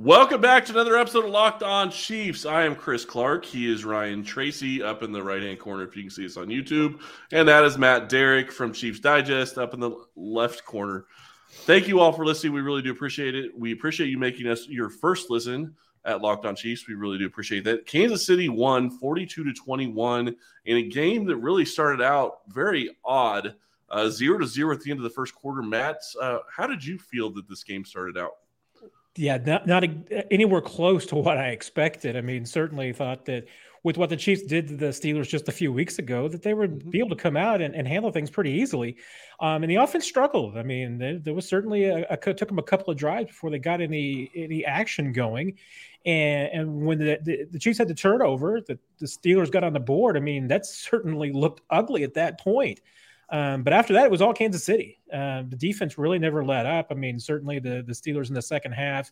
Welcome back to another episode of Locked On Chiefs. I am Chris Clark. He is Ryan Tracy up in the right hand corner if you can see us on YouTube. And that is Matt Derrick from Chiefs Digest up in the left corner. Thank you all for listening. We really do appreciate it. We appreciate you making us your first listen at Locked On Chiefs. We really do appreciate that. Kansas City won 42 to 21 in a game that really started out very odd. Uh, zero to zero at the end of the first quarter. Matt, uh, how did you feel that this game started out? Yeah, not not anywhere close to what I expected. I mean, certainly thought that with what the Chiefs did to the Steelers just a few weeks ago, that they would mm-hmm. be able to come out and, and handle things pretty easily. Um, and the offense struggled. I mean, there, there was certainly a, a, took them a couple of drives before they got any any action going. And, and when the, the, the Chiefs had the turnover, the, the Steelers got on the board. I mean, that certainly looked ugly at that point. Um, but after that, it was all Kansas City. Uh, the defense really never let up. I mean, certainly the the Steelers in the second half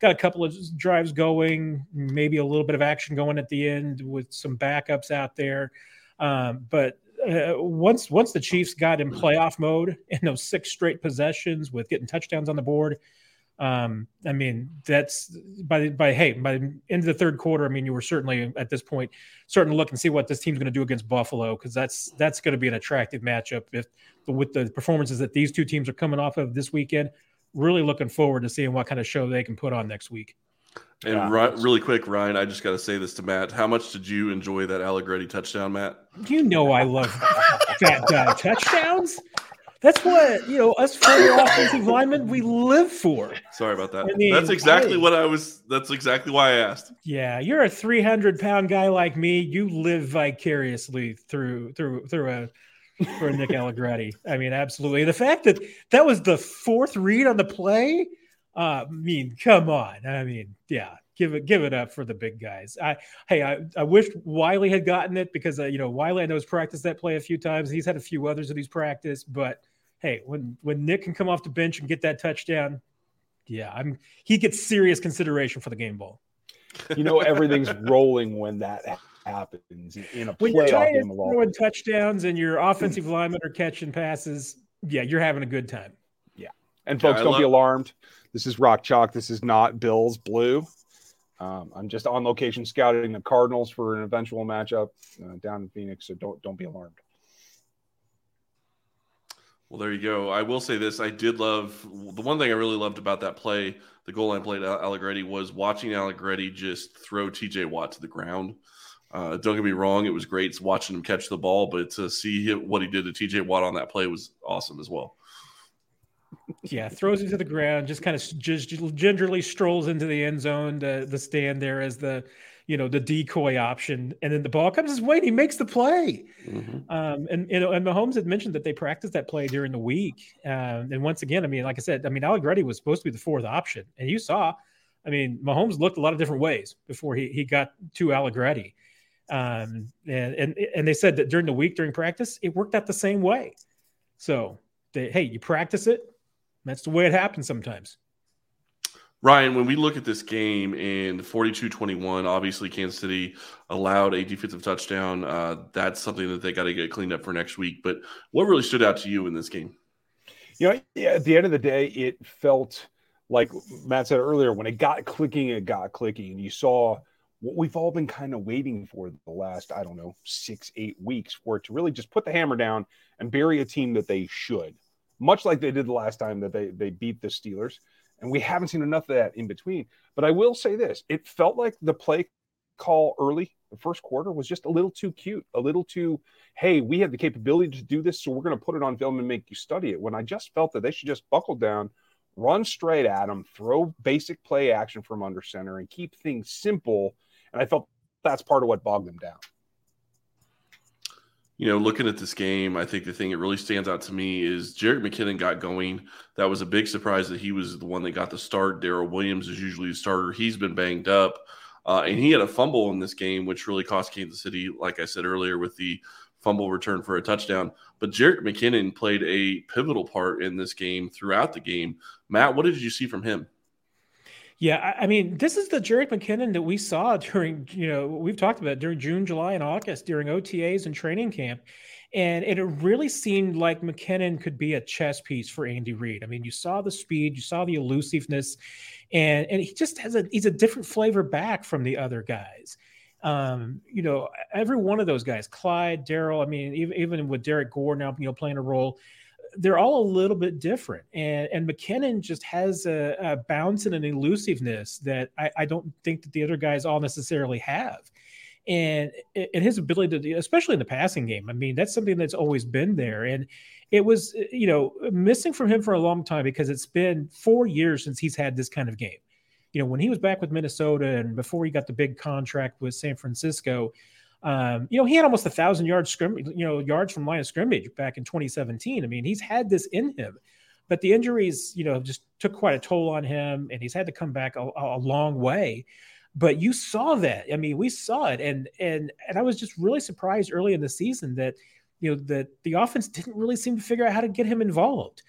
got a couple of drives going, maybe a little bit of action going at the end with some backups out there. Um, but uh, once once the Chiefs got in playoff mode in those six straight possessions with getting touchdowns on the board, um, I mean, that's by by hey, by the end of the third quarter, I mean, you were certainly at this point starting to look and see what this team's going to do against Buffalo because that's that's going to be an attractive matchup if with the performances that these two teams are coming off of this weekend. Really looking forward to seeing what kind of show they can put on next week. And yeah. really quick, Ryan, I just got to say this to Matt. How much did you enjoy that Allegretti touchdown, Matt? You know I love that uh, touchdowns. That's what you know. Us former offensive linemen, we live for. Sorry about that. I mean, that's exactly what I was. That's exactly why I asked. Yeah, you're a 300 pound guy like me. You live vicariously through through through a for Nick Allegretti. I mean, absolutely. The fact that that was the fourth read on the play. Uh, I mean, come on. I mean, yeah, give it give it up for the big guys. I hey, I, I wish Wylie had gotten it because uh, you know Wylie I know has practiced that play a few times. He's had a few others that he's practiced, but hey, when when Nick can come off the bench and get that touchdown, yeah, I'm he gets serious consideration for the game ball. You know, everything's rolling when that happens in a when playoff game. Throwing touchdowns and your offensive linemen are catching passes, yeah, you're having a good time. Yeah, and folks, yeah, don't love- be alarmed. This is Rock Chalk. This is not Bills Blue. Um, I'm just on location scouting the Cardinals for an eventual matchup uh, down in Phoenix, so don't don't be alarmed. Well, there you go. I will say this: I did love the one thing I really loved about that play, the goal line play to Allegretti, was watching Allegretti just throw T.J. Watt to the ground. Uh, don't get me wrong; it was great watching him catch the ball, but to see what he did to T.J. Watt on that play was awesome as well. Yeah, throws him to the ground, just kind of just gingerly strolls into the end zone, the the stand there as the you know the decoy option, and then the ball comes his way, and he makes the play. Mm-hmm. Um, and you know, and Mahomes had mentioned that they practiced that play during the week. Um, and once again, I mean, like I said, I mean, Allegretti was supposed to be the fourth option, and you saw, I mean, Mahomes looked a lot of different ways before he he got to Allegretti. Um, and and and they said that during the week during practice, it worked out the same way. So, they, hey, you practice it. That's the way it happens sometimes. Ryan, when we look at this game in 42 21, obviously Kansas City allowed a defensive touchdown. Uh, that's something that they got to get cleaned up for next week. But what really stood out to you in this game? You know, at the end of the day, it felt like Matt said earlier when it got clicking, it got clicking. And you saw what we've all been kind of waiting for the last, I don't know, six, eight weeks for it to really just put the hammer down and bury a team that they should, much like they did the last time that they, they beat the Steelers. And we haven't seen enough of that in between. But I will say this it felt like the play call early, the first quarter, was just a little too cute, a little too, hey, we have the capability to do this, so we're going to put it on film and make you study it. When I just felt that they should just buckle down, run straight at them, throw basic play action from under center, and keep things simple. And I felt that's part of what bogged them down you know, looking at this game, I think the thing that really stands out to me is Jerick McKinnon got going. That was a big surprise that he was the one that got the start. Darrel Williams is usually the starter. He's been banged up. Uh, and he had a fumble in this game, which really cost Kansas City, like I said earlier, with the fumble return for a touchdown. But Jerick McKinnon played a pivotal part in this game throughout the game. Matt, what did you see from him? Yeah, I mean, this is the Jerick McKinnon that we saw during, you know, we've talked about during June, July, and August during OTAs and training camp. And it really seemed like McKinnon could be a chess piece for Andy Reid. I mean, you saw the speed, you saw the elusiveness, and and he just has a he's a different flavor back from the other guys. Um, you know, every one of those guys, Clyde, Darrel. I mean, even even with Derrick Gore now, you know, playing a role, they're all a little bit different. And and McKinnon just has a, a bounce and an elusiveness that I, I don't think that the other guys all necessarily have and and his ability to, especially in the passing game. I mean, that's something that's always been there, and it was you know missing from him for a long time because it's been four years since he's had this kind of game. You know, when he was back with Minnesota and before he got the big contract with San Francisco, um, you know, he had almost a thousand yards scrimmage, you know, yards from line of scrimmage back in 2017. I mean, he's had this in him, but the injuries, you know, just took quite a toll on him, and he's had to come back a, a long way but you saw that. I mean, we saw it, and and and I was just really surprised early in the season that you know that the offense didn't really seem to figure out how to get him involved,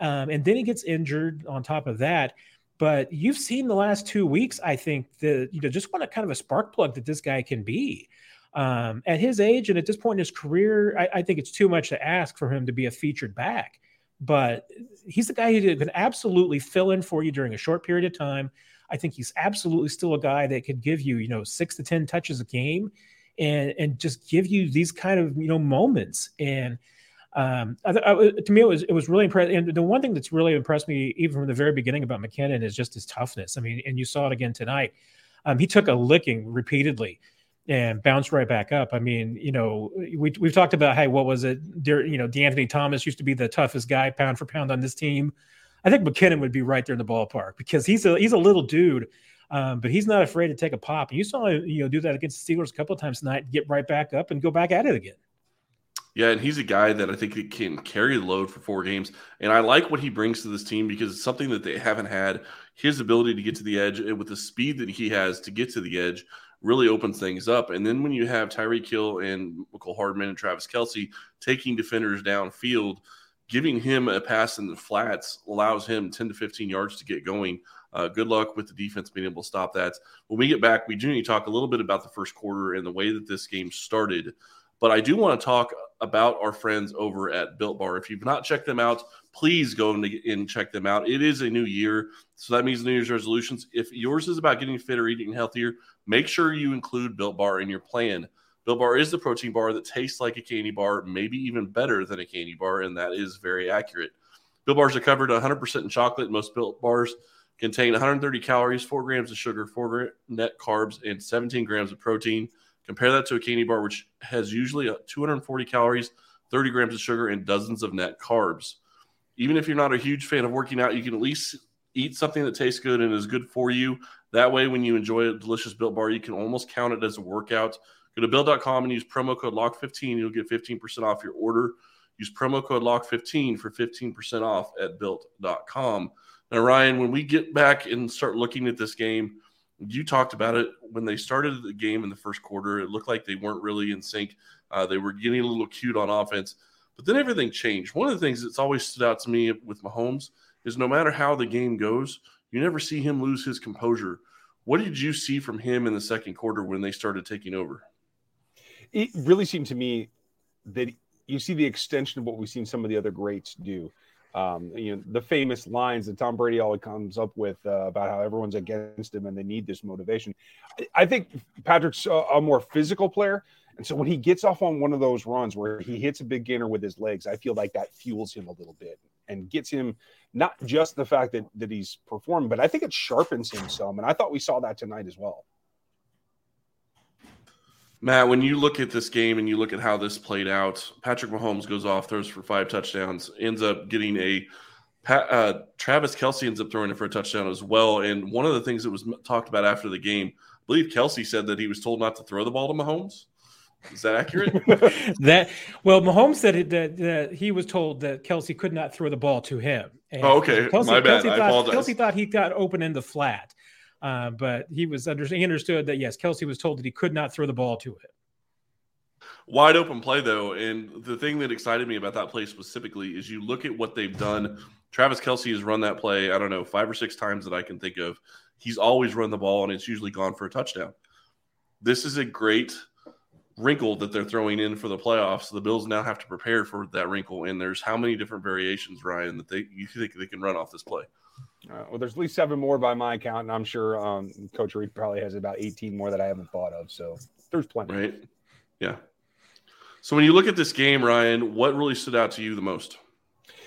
um, and then he gets injured on top of that. But you've seen the last two weeks, I think that you know just what a kind of a spark plug that this guy can be. Um, at his age and at this point in his career, I, I think it's too much to ask for him to be a featured back. But he's the guy who can absolutely fill in for you during a short period of time I think he's absolutely still a guy that could give you, you know, six to 10 touches a game and, and just give you these kind of, you know, moments. And, um, I, I, to me, it was it was really impressive. And the one thing that's really impressed me, even from the very beginning about McKinnon, is just his toughness. I mean, and you saw it again tonight. Um, he took a licking repeatedly and bounced right back up. I mean, you know, we we've talked about hey, what was it? You know, De'Anthony Thomas used to be the toughest guy pound for pound on this team. I think McKinnon would be right there in the ballpark because he's a he's a little dude, um, but he's not afraid to take a pop. You saw him, you know, do that against the Steelers a couple of times tonight, get right back up and go back at it again. Yeah, and he's a guy that I think can carry the load for four games. And I like what he brings to this team because it's something that they haven't had. His ability to get to the edge and with the speed that he has to get to the edge really opens things up. And then when you have Tyreek Hill and Mecole Hardman and Travis Kelce taking defenders downfield – giving him a pass in the flats allows him 10 to 15 yards to get going. Uh, good luck with the defense being able to stop that. When we get back, we do need to talk a little bit about the first quarter and the way that this game started. But I do want to talk about our friends over at Built Bar. If you've not checked them out, please go and check them out. It is a new year, so that means New Year's resolutions. If yours is about getting fit or eating healthier, make sure you include Built Bar in your plan. Built Bar is the protein bar that tastes like a candy bar, maybe even better than a candy bar, and that is very accurate. Built Bars are covered 100% in chocolate. Most Built Bars contain 130 calories, 4 grams of sugar, 4 net carbs, and 17 grams of protein. Compare that to a candy bar, which has usually 240 calories, 30 grams of sugar, and dozens of net carbs. Even if you're not a huge fan of working out, you can at least eat something that tastes good and is good for you. That way, when you enjoy a delicious Built Bar, you can almost count it as a workout. Go to build.com and use promo code LOCK15. You'll get 15% off your order. Use promo code LOCK15 for 15% off at built.com. Now, Ryan, when we get back and start looking at this game, you talked about it when they started the game in the first quarter. It looked like they weren't really in sync. Uh, they were getting a little cute on offense, but then everything changed. One of the things that's always stood out to me with Mahomes is no matter how the game goes, you never see him lose his composure. What did you see from him in the second quarter when they started taking over? it really seemed to me that you see the extension of what we've seen some of the other greats do. Um, you know, the famous lines that Tom Brady always comes up with uh, about how everyone's against him and they need this motivation. I, think Patrick's a, a, more physical player. And so when he gets off on one of those runs where he hits a big gainer with his legs, I feel like that fuels him a little bit and gets him not just the fact that, that he's performing, but I think it sharpens him some. And I thought we saw that tonight as well. Matt, when you look at this game and you look at how this played out, Patrick Mahomes goes off, throws for five touchdowns, ends up getting a uh, Travis Kelce ends up throwing it for a touchdown as well. And one of the things that was talked about after the game, I believe Kelsey said that he was told not to throw the ball to Mahomes. Is that accurate? that well, Mahomes said that, that he was told that Kelce could not throw the ball to him. And oh, okay, Kelce, my bad. Kelce I thought, apologize. Kelce thought he got open in the flat. Uh, but he was under, he understood that yes, Kelce was told that he could not throw the ball to him. Wide open play though, and the thing that excited me about that play specifically is you look at what they've done. Travis Kelce has run that play, I don't know, five or six times that I can think of. He's always run the ball, and it's usually gone for a touchdown. This is a great wrinkle that they're throwing in for the playoffs. The Bills now have to prepare for that wrinkle, and there's how many different variations, Ryan, that they you think they can run off this play? Uh, well, there's at least seven more by my count, and I'm sure um, Coach Reid probably has about 18 more that I haven't thought of. So there's plenty. Right. Yeah. So when you look at this game, Ryan, what really stood out to you the most?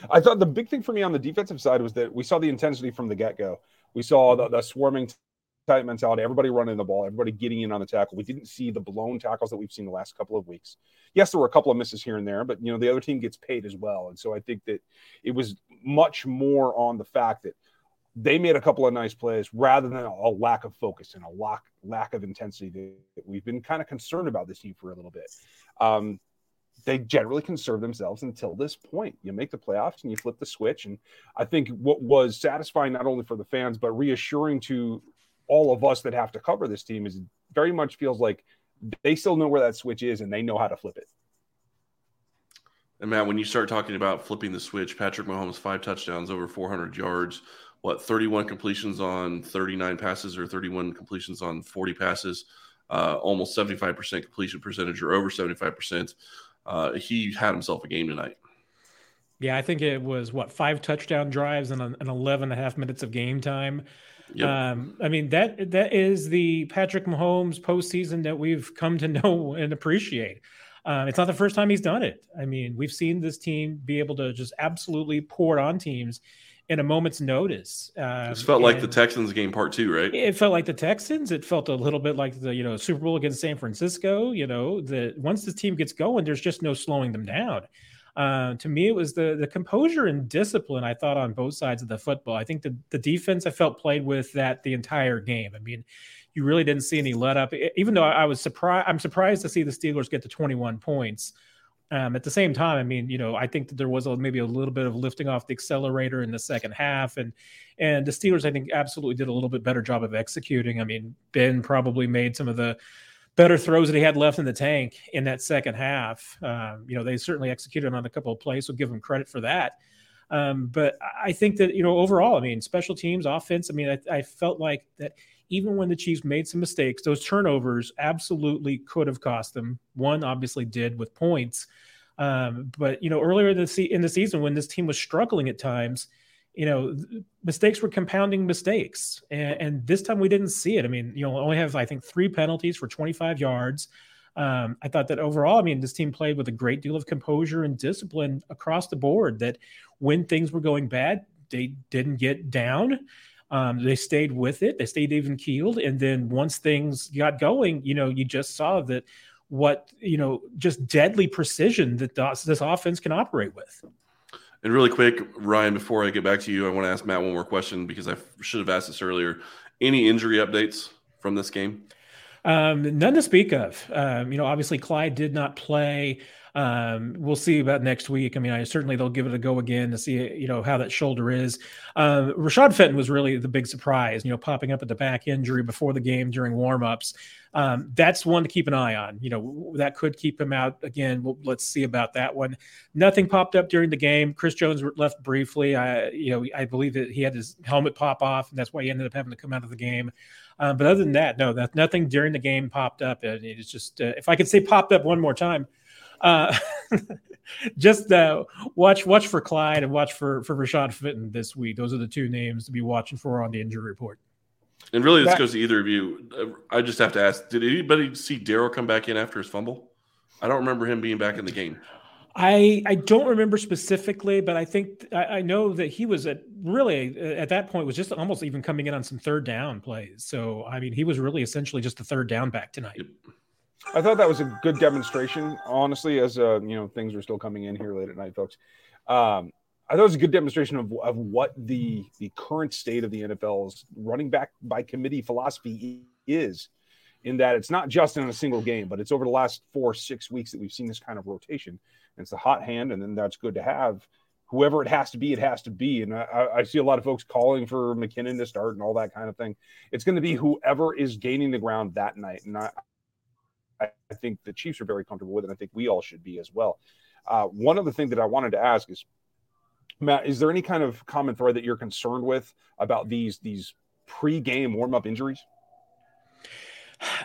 I thought the big thing for me on the defensive side was that we saw the intensity from the get go. We saw the, the swarming tight mentality, everybody running the ball, everybody getting in on the tackle. We didn't see the blown tackles that we've seen the last couple of weeks. Yes, there were a couple of misses here and there, but you know the other team gets paid as well, and so I think that it was much more on the fact that they made a couple of nice plays rather than a lack of focus and a lack lack of intensity that we've been kind of concerned about this team for a little bit. Um, they generally conserve themselves until this point. You make the playoffs and you flip the switch. And I think what was satisfying not only for the fans but reassuring to all of us that have to cover this team is very much feels like they still know where that switch is and they know how to flip it. And Matt, when you start talking about flipping the switch, Patrick Mahomes five touchdowns, over 400 yards, what 31 completions on 39 passes or 31 completions on 40 passes, uh, almost 75% completion percentage or over 75%. Uh, he had himself a game tonight. Yeah, I think it was what five touchdown drives and an 11 and a half minutes of game time. Yep. Um, I mean that that is the Patrick Mahomes postseason that we've come to know and appreciate. Uh, it's not the first time he's done it. I mean, we've seen this team be able to just absolutely pour it on teams in a moment's notice. Um, this felt like the Texans game part two, right? It felt like the Texans. It felt a little bit like the you know Super Bowl against San Francisco. You know, that once the team gets going, there's just no slowing them down. Uh, to me, it was the the composure and discipline I thought on both sides of the football. I think the the defense I felt played with that the entire game. I mean, you really didn't see any let up. Even though I was surprised, I'm surprised to see the Steelers get to 21 points. Um, at the same time, I mean, you know, I think that there was a, maybe a little bit of lifting off the accelerator in the second half, and and the Steelers, I think, absolutely did a little bit better job of executing. I mean, Ben probably made some of the better throws that he had left in the tank in that second half. Um, you know, they certainly executed on a couple of plays, so give them credit for that. Um, but I think that you know, overall, I mean, special teams, offense. I mean, I, I felt like that even when the Chiefs made some mistakes, those turnovers absolutely could have cost them. One obviously did with points. Um, but you know, earlier in the, in the season, when this team was struggling at times, you know, mistakes were compounding mistakes, and, and, this time we didn't see it. I mean, you know, only have I think three penalties for 25 yards. Um, I thought that overall, I mean, this team played with a great deal of composure and discipline across the board. That when things were going bad, they didn't get down. Um, they stayed with it. They stayed even keeled. And then once things got going, you know, you just saw that what, you know, just deadly precision that this offense can operate with. And really quick, Ryan, before I get back to you, I want to ask Matt one more question because I should have asked this earlier. Any injury updates from this game? Um, none to speak of. Um, you know, obviously Clyde did not play. Um, we'll see about next week. I mean, I certainly they'll give it a go again to see you know how that shoulder is. Uh, Rashad Fenton was really the big surprise. You know, popping up at the back injury before the game during warmups. Um, that's one to keep an eye on. You know, that could keep him out again. We'll, let's see about that one. Nothing popped up during the game. Chris Jones left briefly. I, you know, I believe that he had his helmet pop off, and that's why he ended up having to come out of the game. Um, but other than that, no, that nothing during the game popped up. It, it's just uh, if I could say popped up one more time, uh, just uh, watch watch for Clyde and watch for for Rashad Fenton this week. Those are the two names to be watching for on the injury report. And really, this that, goes to either of you. I just have to ask: Did anybody see Darrel come back in after his fumble? I don't remember him being back in the game. I I don't remember specifically, but I think I, I, know that he was at really at that point was just almost even coming in on some third down plays. So I mean, he was really essentially just a third down back tonight. I thought that was a good demonstration, honestly, as uh, you know, things are still coming in here late at night, folks. Um, I thought it was a good demonstration of, of what the the current state of the NFL's running back by committee philosophy is, in that it's not just in a single game, but it's over the last four six weeks that we've seen this kind of rotation. It's the hot hand, and then that's good to have. Whoever it has to be, it has to be. And I, I see a lot of folks calling for McKinnon to start and all that kind of thing. It's going to be whoever is gaining the ground that night. And I, I think the Chiefs are very comfortable with, and I think we all should be as well. Uh, one other thing that I wanted to ask is, Matt, is there any kind of common thread that you're concerned with about these these pre-game warm-up injuries?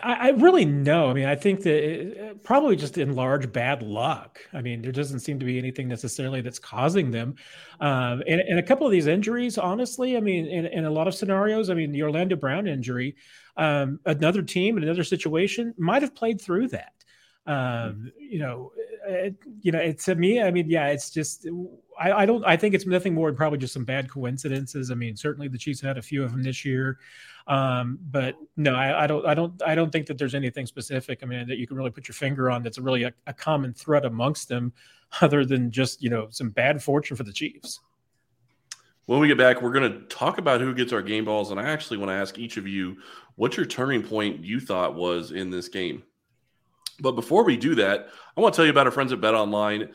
I, I really no. I mean, I think that it, probably just in large bad luck. I mean, there doesn't seem to be anything necessarily that's causing them. Um, and, and a couple of these injuries, honestly, I mean, in, in a lot of scenarios, I mean, the Orlando Brown injury, um, another team in another situation might have played through that. Um, you know, it, you know, it to me, I mean, yeah, it's just I, I, don't I think it's nothing more than probably just some bad coincidences. I mean, certainly the Chiefs had a few of them this year. Um, but no, I, I, don't I don't I don't think that there's anything specific. I mean, that you can really put your finger on that's really a, a common thread amongst them, other than just, you know, some bad fortune for the Chiefs. When we get back, we're going to talk about who gets our game balls. And I actually want to ask each of you what your turning point you thought was in this game. But before we do that, I want to tell you about our friends at Bet Online.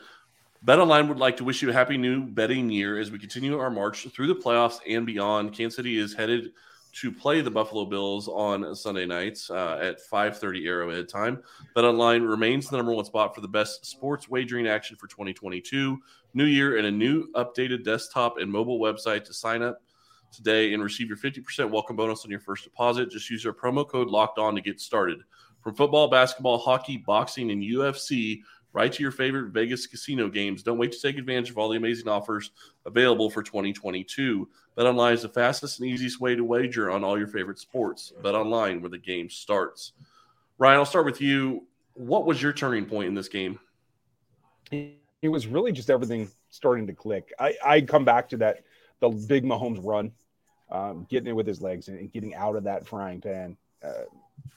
Bet Online would like to wish you a happy new betting year as we continue our march through the playoffs and beyond. Kansas City is headed to play the Buffalo Bills on Sunday nights uh, at 5:30 Arrowhead time. Bet Online remains the number one spot for the best sports wagering action for 2022. New year and a new updated desktop and mobile website to sign up today and receive your 50% welcome bonus on your first deposit. Just use our promo code Locked On to get started. From football, basketball, hockey, boxing, and UFC, right to your favorite Vegas casino games. Don't wait to take advantage of all the amazing offers available for 2022. BetOnline is the fastest and easiest way to wager on all your favorite sports. BetOnline, where the game starts. Ryan, I'll start with you. What was your turning point in this game? It was really just everything starting to click. I I come back to that the big Mahomes run, um, getting it with his legs and, getting out of that frying pan. Uh,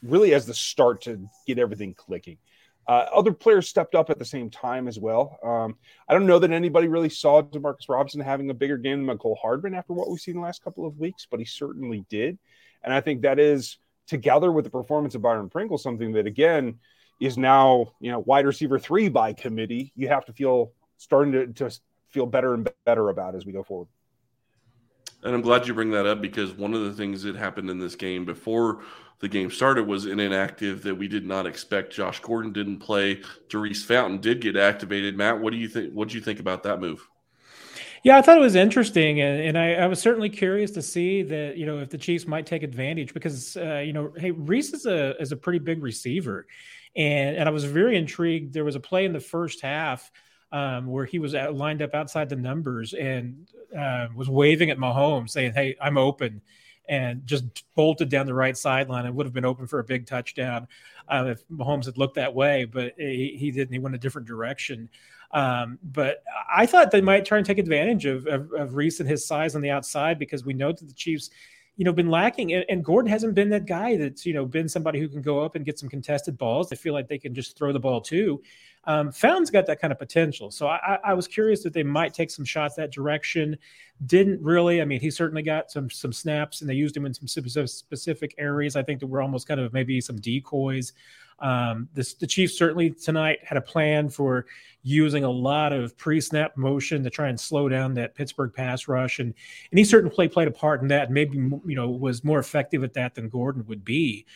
really as the start to get everything clicking. Uh, other players stepped up at the same time as well. Um, I don't know that anybody really saw Demarcus Robinson having a bigger game than Mecole Hardman after what we've seen the last couple of weeks, but he certainly did. And I think that is together with the performance of Byron Pringle, something that again is now, you know, wide receiver three by committee. You have to feel starting to, to feel better and better about as we go forward. And I'm glad you bring that up because one of the things that happened in this game before the game started was an inactive that we did not expect. Josh Gordon didn't play. Daurice Fountain did get activated. Matt, what do you think? What do you think about that move? Yeah, I thought it was interesting, and, and I, I, was certainly curious to see that you know if the Chiefs might take advantage because uh, you know hey Reese is a is a pretty big receiver, and and I was very intrigued. There was a play in the first half um, where he was lined up outside the numbers and uh, was waving at Mahomes, saying, "Hey, I'm open." and just bolted down the right sideline. It would have been open for a big touchdown uh, if Mahomes had looked that way, but he, he didn't. He went a different direction. Um, but I thought they might try and take advantage of, of, of Reese and his size on the outside because we know that the Chiefs you know, been lacking. And, and, Gordon hasn't been that guy that's, you know, been somebody who can go up and get some contested balls. They feel like they can just throw the ball too. Um, Fountain's got that kind of potential. So I, I, was curious that they might take some shots that direction. Didn't really. I mean, he certainly got some some snaps, and they used him in some specific areas. I think that were almost kind of maybe some decoys. Um, this, the Chiefs certainly tonight had a plan for using a lot of pre-snap motion to try and slow down that Pittsburgh pass rush, and and he certainly played played a part in that. And maybe you know was more effective at that than Gordon would be.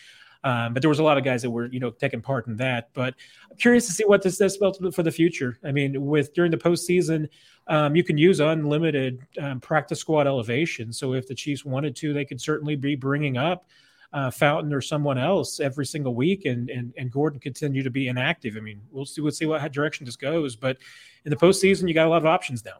Um, but there was a lot of guys that were, you know, taking part in that. But I'm curious to see what this does for the future. I mean, with during the postseason, um, you can use unlimited um, practice squad elevation. So if the Chiefs wanted to, they could certainly be bringing up uh, Fountain or someone else every single week, and and and Gordon continue to be inactive. I mean, we'll see we'll see what direction this goes. But in the postseason, you got a lot of options now.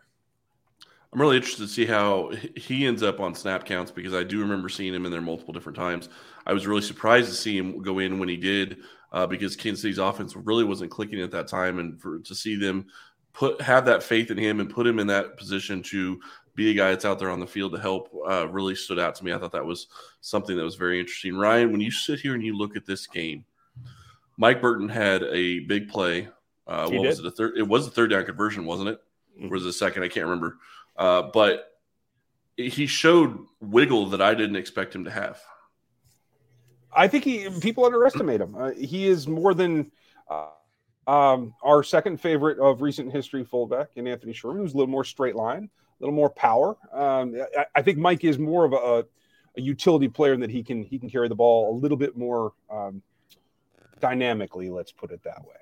I'm really interested to see how he ends up on snap counts because I do remember seeing him in there multiple different times. I was really surprised to see him go in when he did uh, because Kansas City's offense really wasn't clicking at that time, and for to see them put have that faith in him and put him in that position to be a guy that's out there on the field to help uh, really stood out to me. I thought that was something that was very interesting. Ryan, when you sit here and you look at this game, Mike Burton had a big play. Uh, what did. was it? A third? It was a third down conversion, wasn't it? Mm-hmm. Or was it a second? I can't remember. Uh, but he showed wiggle that I didn't expect him to have. I think he people underestimate him. Uh, he is more than uh, um, our second favorite of recent history fullback in Anthony Sherman, who's a little more straight line, a little more power. Um, I, I, think Mike is more of a, a, utility player in that he can he can carry the ball a little bit more um, dynamically. Let's put it that way.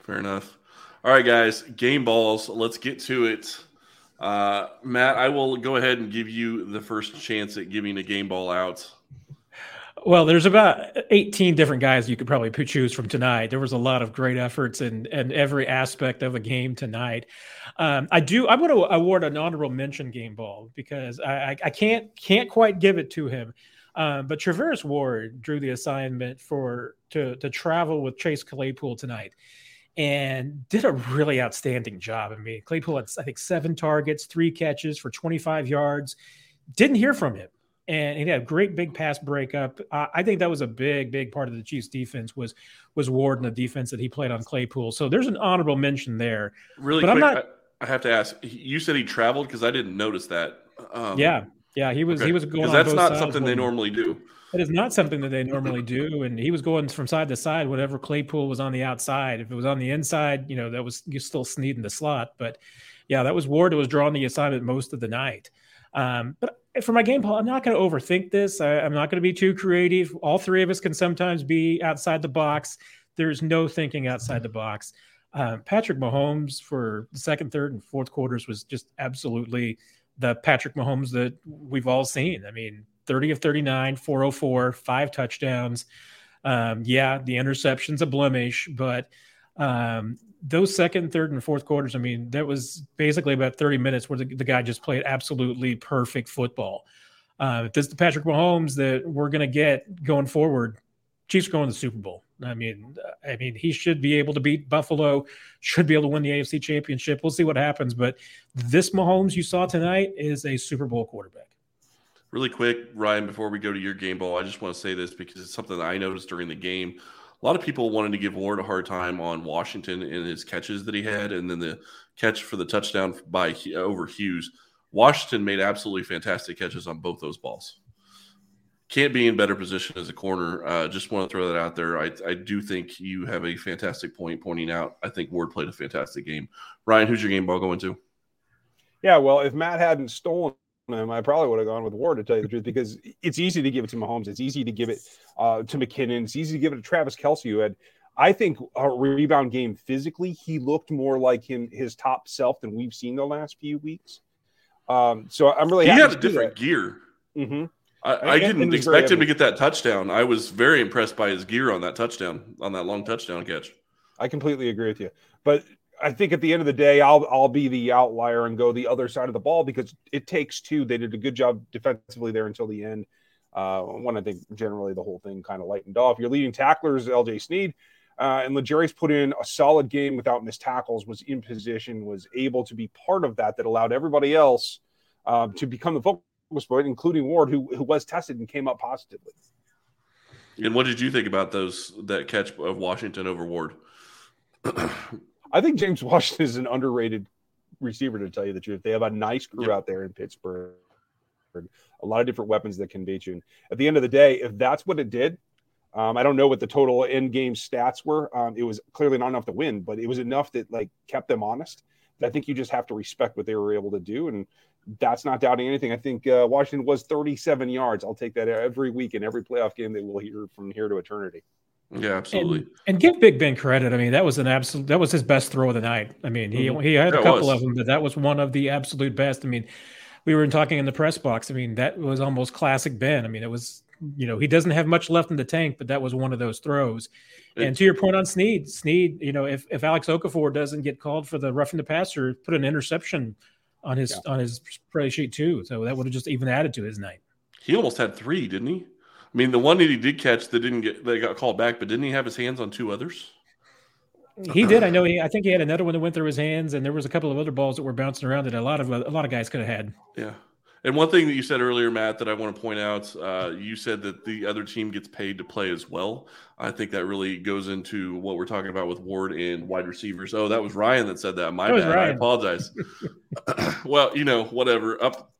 Fair enough. All right, guys, game balls. Let's get to it. Uh, Matt, I will go ahead and give you the first chance at giving a game ball out. Well, there's about 18 different guys you could probably choose from tonight. There was a lot of great efforts in, in every aspect of a game tonight. Um, I do. I'm going to award an honorable mention game ball because I, I, can't can't quite give it to him. Um, but Charvarius Ward drew the assignment for to to travel with Chase Claypool tonight, and did a really outstanding job. I mean, Claypool had I think seven targets, three catches for 25 yards. Didn't hear from him and he had a great big pass breakup. Uh, I think that was a big, big part of the Chiefs' defense was was Ward and the defense that he played on Claypool. So there's an honorable mention there. Really but quick, not, I, I, have to ask. You said he traveled because I didn't notice that. Um, yeah, yeah, he was okay. he was going. Because that's not something they normally do. It is not something that they normally do, and he was going from side to side. Whatever Claypool was on the outside, if it was on the inside, you know that was you still Sneed in the slot. But yeah, that was Ward that was drawing the assignment most of the night. Um, but for my game plan, I'm not going to overthink this. I, am not going to be too creative. All three of us can sometimes be outside the box. There's no thinking outside the box. Uh, Patrick Mahomes for the second, third, and fourth quarters was just absolutely the Patrick Mahomes that we've all seen. I mean, 30 of 39, 404, five touchdowns. Um, yeah, the interception's a blemish, but um, those second, third, and fourth quarters, I mean, that was basically about 30 minutes where the, the guy just played absolutely perfect football. Uh, if this is the Patrick Mahomes that we're going to get going forward, Chiefs going to the Super Bowl. I mean, I mean, he should be able to beat Buffalo, should be able to win the AFC Championship. We'll see what happens, but this Mahomes you saw tonight is a Super Bowl quarterback. Really quick, Ryan, before we go to your game ball, I just want to say this because it's something that I noticed during the game a lot of people wanted to give Ward a hard time on Washington and his catches that he had, and then the catch for the touchdown by over Hughes. Washington made absolutely fantastic catches on both those balls. Can't be in better position as a corner. Uh, just want to throw that out there. I, I do think you have a fantastic point pointing out. I think Ward played a fantastic game. Ryan, who's your game ball going to? Yeah, well, if Matt hadn't stolen him, I probably would have gone with Ward to tell you the truth because it's easy to give it to Mahomes. It's easy to give it uh, to McKinnon. It's easy to give it to Travis Kelce, who had, I think, a rebound game physically. He looked more like him, his top self than we've seen the last few weeks. Um, so I'm really he had a different gear. Mm-hmm. I, I didn't expect him to get that touchdown. I was very impressed by his gear on that touchdown, on that long touchdown catch. I completely agree with you. But I think at the end of the day, I'll I'll be the outlier and go the other side of the ball because it takes two. They did a good job defensively there until the end. Uh, when I think generally the whole thing kind of lightened off. Your leading tacklers, L.J. Sneed, uh, and L'Jarius put in a solid game without missed tackles. Was in position, was able to be part of that. That allowed everybody else uh, to become the focus point, including Ward, who who was tested and came up positively. And what did you think about those that catch of Washington over Ward? I think James Washington is an underrated receiver, to tell you the truth. They have a nice crew out there in Pittsburgh, a lot of different weapons that can beat you. And at the end of the day, if that's what it did, um, I don't know what the total end game stats were. Um, it was clearly not enough to win, but it was enough that like kept them honest. I think you just have to respect what they were able to do, and that's not doubting anything. I think uh, Washington was 37 yards. I'll take that every week in every playoff game they will hear from here to eternity. Yeah, absolutely. And, and, give Big Ben credit. I mean, that was an absolute. That was his best throw of the night. I mean, he mm-hmm. he had a couple was. of them, but that was one of the absolute best. I mean, we were talking in the press box. I mean, that was almost classic Ben. I mean, it was you know he doesn't have much left in the tank, but that was one of those throws. And to your point on Sneed, Sneed, you know, if if Alex Okafor doesn't get called for the roughing the passer, put an interception on his yeah. on his play sheet too. So that would have just even added to his night. He almost had three, didn't he? I mean, the one that he did catch that didn't get that got called back, but didn't he have his hands on two others? He did. I know. He. I think he had another one that went through his hands, and there was a couple of other balls that were bouncing around that a lot of a lot of guys could have had. Yeah. And one thing that you said earlier, Matt, that I want to point out, uh, you said that the other team gets paid to play as well. I think that really goes into what we're talking about with Ward and wide receivers. Oh, that was Ryan that said that. My that bad. I apologize. well, you know, whatever. Up,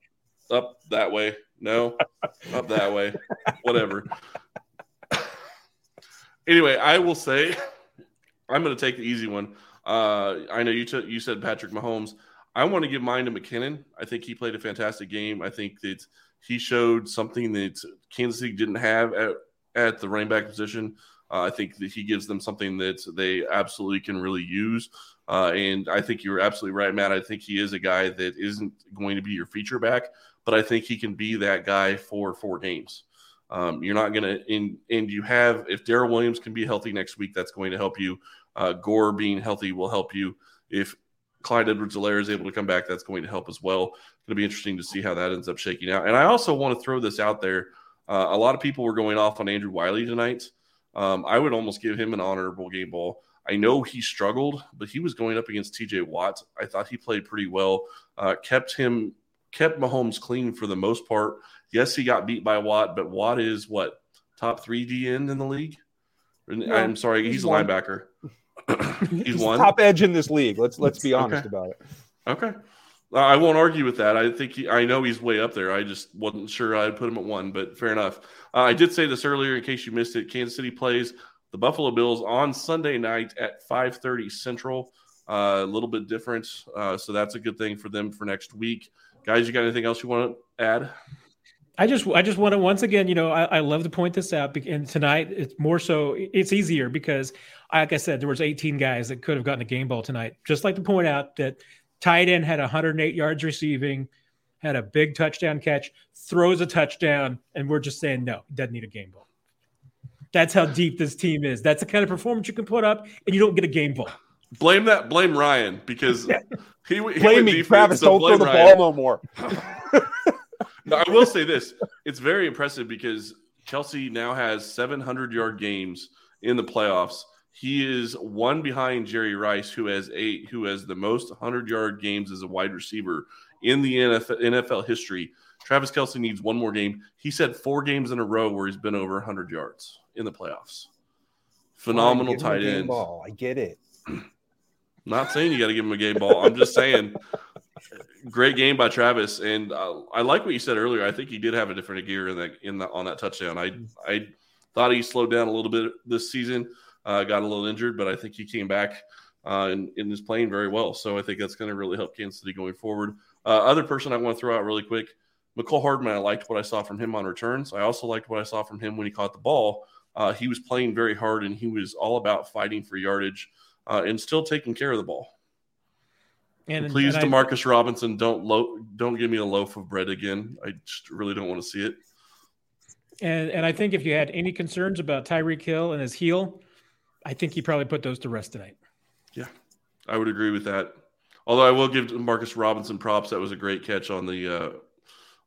up that way. No, up that way. Whatever. anyway, I will say I'm going to take the easy one. Uh, I know you took you said Patrick Mahomes. I want to give mine to McKinnon. I think he played a fantastic game. I think that he showed something that Kansas City didn't have at, at the running back position. Uh, I think that he gives them something that they absolutely can really use. Uh, and I think you're absolutely right, Matt. I think he is a guy that isn't going to be your feature back, but I think he can be that guy for four games. Um, you're not going to, and, and you have, if Darrel Williams can be healthy next week, that's going to help you. Uh, Gore being healthy will help you. If Clyde Edwards Helaire is able to come back, that's going to help as well. Going to be interesting to see how that ends up shaking out. And I also want to throw this out there. Uh, a lot of people were going off on Andrew Wylie tonight. Um, I would almost give him an honorable game ball. I know he struggled, but he was going up against TJ Watt. I thought he played pretty well, uh, kept him, kept Mahomes clean for the most part. Yes, he got beat by Watt, but Watt is what top three D end in the league. I'm sorry, he's, he's a linebacker. he's, he's one top edge in this league. Let's let's be honest okay. about it. Okay. I won't argue with that. I think he, I know he's way up there. I just wasn't sure I'd put him at one, but fair enough. Uh, I did say this earlier in case you missed it. Kansas City plays the Buffalo Bills on Sunday night at 5:30 Central. Uh, a little bit different, uh, so that's a good thing for them for next week. Guys, you got anything else you want to add? I just I just want to once again, you know, I, I love to point this out. And tonight it's more so it's easier because, like I said, there was 18 guys that could have gotten a game ball tonight. Just like to point out that tight end had 108 yards receiving, had a big touchdown catch, throws a touchdown, and we're just saying no, doesn't need a game ball. That's how deep this team is. That's the kind of performance you can put up, and you don't get a game ball. Blame that. Blame Ryan because he, he blame me, defense, Travis. So don't throw the Ryan. ball no more. no, I will say this: it's very impressive because Kelce now has 700 yard games in the playoffs. He is one behind Jerry Rice, who has eight, who has the most 100 yard games as a wide receiver in the NFL, NFL history. Travis Kelce needs one more game. He said four games in a row where he's been over 100 yards in the playoffs. Phenomenal tight end. Ball. I get it. Not saying you got to give him a game ball. I'm just saying great game by Travis, and uh, I like what you said earlier. I think he did have a different gear in that in the, on that touchdown. I I thought he slowed down a little bit this season, uh, got a little injured, but I think he came back uh, and, and is playing very well. So I think that's going to really help Kansas City going forward. Uh, other person I want to throw out really quick, Mecole Hardman. I liked what I saw from him on returns. I also liked what I saw from him when he caught the ball. Uh, he was playing very hard and he was all about fighting for yardage uh, and still taking care of the ball. And, please, and Demarcus I, Robinson, don't lo- don't give me a loaf of bread again. I just really don't want to see it. And and I think if you had any concerns about Tyreek Hill and his heel, I think he probably put those to rest tonight. Yeah, I would agree with that. Although I will give Marcus Robinson props. That was a great catch on the uh,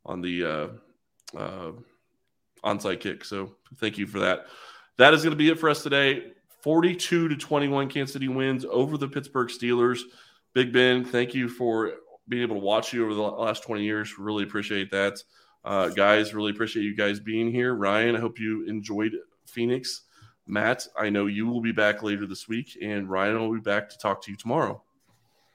on the uh, uh, onside kick. So thank you for that. That is going to be it for us today. 42 to 21 Kansas City wins over the Pittsburgh Steelers. Big Ben, thank you for being able to watch you over the last 20 years. Really appreciate that. Uh, guys, really appreciate you guys being here. Ryan, I hope you enjoyed Phoenix. Matt, I know you will be back later this week, and Ryan will be back to talk to you tomorrow.